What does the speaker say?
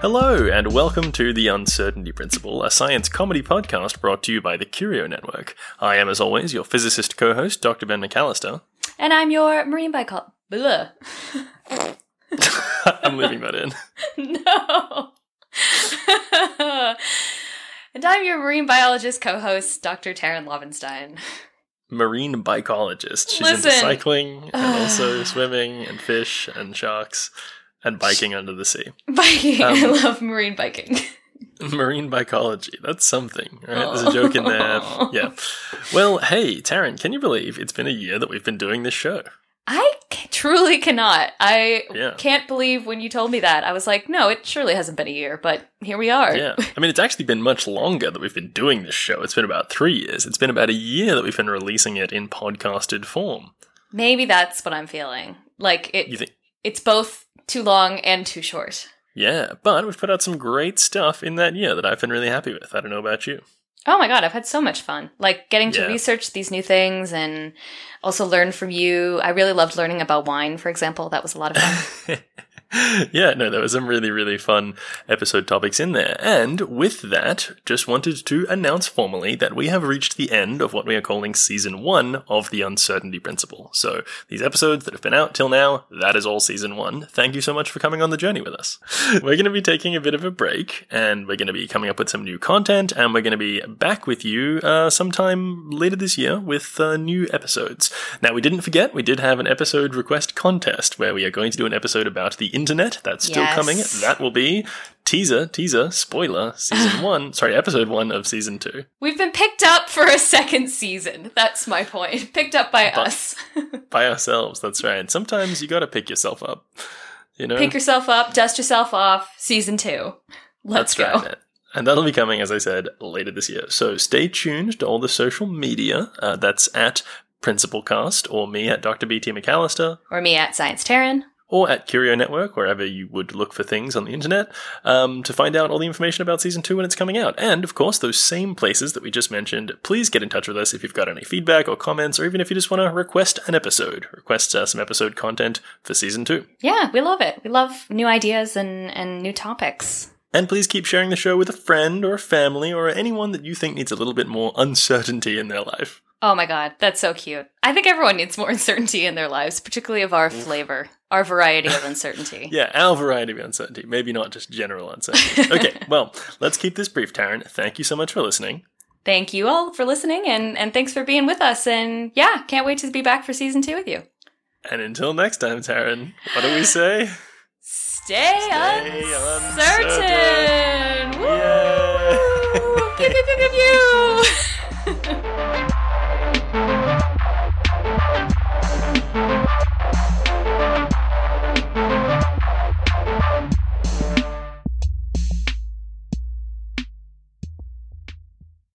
Hello, and welcome to The Uncertainty Principle, a science comedy podcast brought to you by the Curio Network. I am, as always, your physicist co host, Dr. Ben McAllister. And I'm your marine biologist. Blah. I'm leaving that in. no. and I'm your marine biologist co-host, Dr. Taryn Laubenstein. Marine bicologist. She's into cycling and also swimming and fish and sharks and biking under the sea. Biking. I Um, love marine biking. Marine bycology. That's something, right? There's a joke in there. Oh. Yeah. Well, hey, Taryn, can you believe it's been a year that we've been doing this show? I c- truly cannot. I Yeah. can't believe when you told me that. I was like, no, it surely hasn't been a year, but here we are. Yeah. I mean, it's actually been much longer that we've been doing this show. It's been about three years. It's been about a year that we've been releasing it in podcasted form. Maybe that's what I'm feeling. Like it You think? it's both too long and too short. Yeah, but we've put out some great stuff in that year that I've been really happy with. I don't know about you. Oh my god, I've had so much fun. Like getting to Yeah. research these new things and also learn from you. I really loved learning about wine, for example. That was a lot of fun. yeah, no, there were some really, really fun episode topics in there. And with that, just wanted to announce formally that we have reached the end of what we are calling season one of the uncertainty principle. So these episodes that have been out till now, that is all season one. Thank you so much for coming on the journey with us. We're going to be taking a bit of a break and we're going to be coming up with some new content and we're going to be back with you uh, sometime later this year with uh, new episodes. Now, we didn't forget, we did have an episode request contest where we are going to do an episode about the internet. That's still Yes. coming. That will be teaser, teaser, spoiler, season one, sorry, episode one of season two. We've been picked up for a second season. That's my point. Picked up by us. By ourselves, that's right. Sometimes you gotta pick yourself up. You know? Pick yourself up, dust yourself off. Season two. Let's That's go. right. And that'll be coming, as I said, later this year. So stay tuned to all the social media. Uh, that's at PrincipleCast or me at Dr. BT McAllister Or me at Science Taryn. Or at Curio Network, wherever you would look for things on the internet, um, to find out all the information about season two when it's coming out. And of course, those same places that we just mentioned, please get in touch with us if you've got any feedback or comments, or even if you just want to request an episode, request uh, some episode content for season two. Yeah, we love it. We love new ideas and, and new topics. And please keep sharing the show with a friend or a family or anyone that you think needs a little bit more uncertainty in their life. Oh my god, that's so cute. I think everyone needs more uncertainty in their lives, particularly of our flavor, our variety of uncertainty. yeah, our variety of uncertainty, maybe not just general uncertainty. okay, well, let's keep this brief, Taryn. Thank you so much for listening. Thank you all for listening and and thanks for being with us and yeah, can't wait to be back for season 2 with you. And until next time, Taryn, what do we say? Stay, Stay uncertain. uncertain. Woo! Pew, pew, pew, pew, pew.